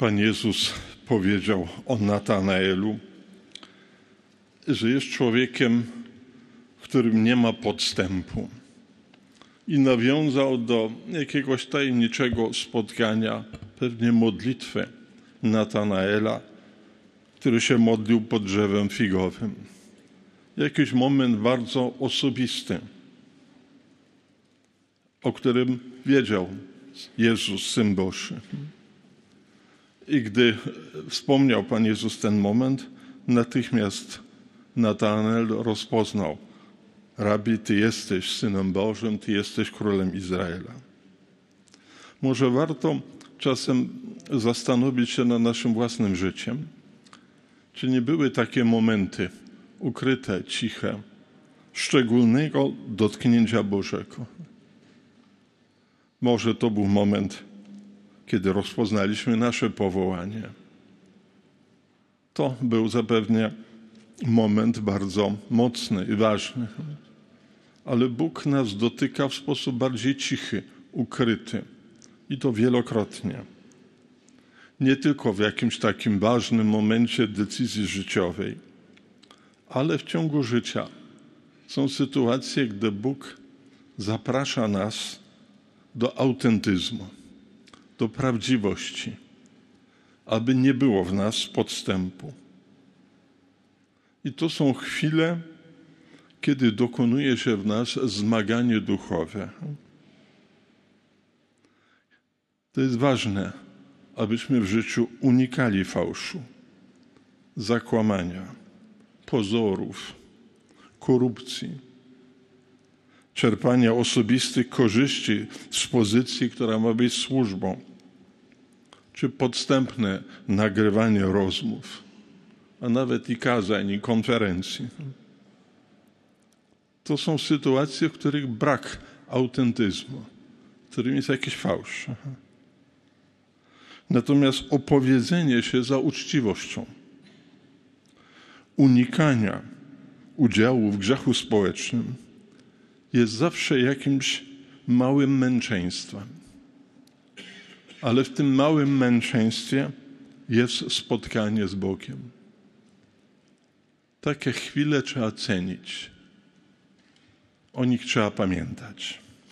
Pan Jezus powiedział o Natanaelu, że jest człowiekiem, w którym nie ma podstępu. I nawiązał do jakiegoś tajemniczego spotkania, pewnie modlitwę Natanaela, który się modlił pod drzewem figowym. Jakiś moment bardzo osobisty, o którym wiedział Jezus, Syn Boży. I gdy wspomniał Pan Jezus ten moment, natychmiast Natanael rozpoznał, Rabi, Ty jesteś Synem Bożym, Ty jesteś Królem Izraela. Może warto czasem zastanowić się nad naszym własnym życiem, czy nie były takie momenty ukryte, ciche, szczególnego dotknięcia Bożego. Może to był moment, kiedy rozpoznaliśmy nasze powołanie. To był zapewne moment bardzo mocny i ważny. Ale Bóg nas dotyka w sposób bardziej cichy, ukryty i to wielokrotnie. Nie tylko w jakimś takim ważnym momencie decyzji życiowej, ale w ciągu życia. Są sytuacje, gdy Bóg zaprasza nas do autentyzmu, do prawdziwości, aby nie było w nas podstępu. I to są chwile, kiedy dokonuje się w nas zmaganie duchowe. To jest ważne, abyśmy w życiu unikali fałszu, zakłamania, pozorów, korupcji, czerpania osobistych korzyści z pozycji, która ma być służbą, czy podstępne nagrywanie rozmów, a nawet i kazań, i konferencji. To są sytuacje, w których brak autentyzmu, w którym jest jakiś fałsz. Natomiast opowiedzenie się za uczciwością, unikania udziału w grzechu społecznym jest zawsze jakimś małym męczeństwem. Ale w tym małym męczeństwie jest spotkanie z Bogiem. Takie chwile trzeba cenić. O nich trzeba pamiętać.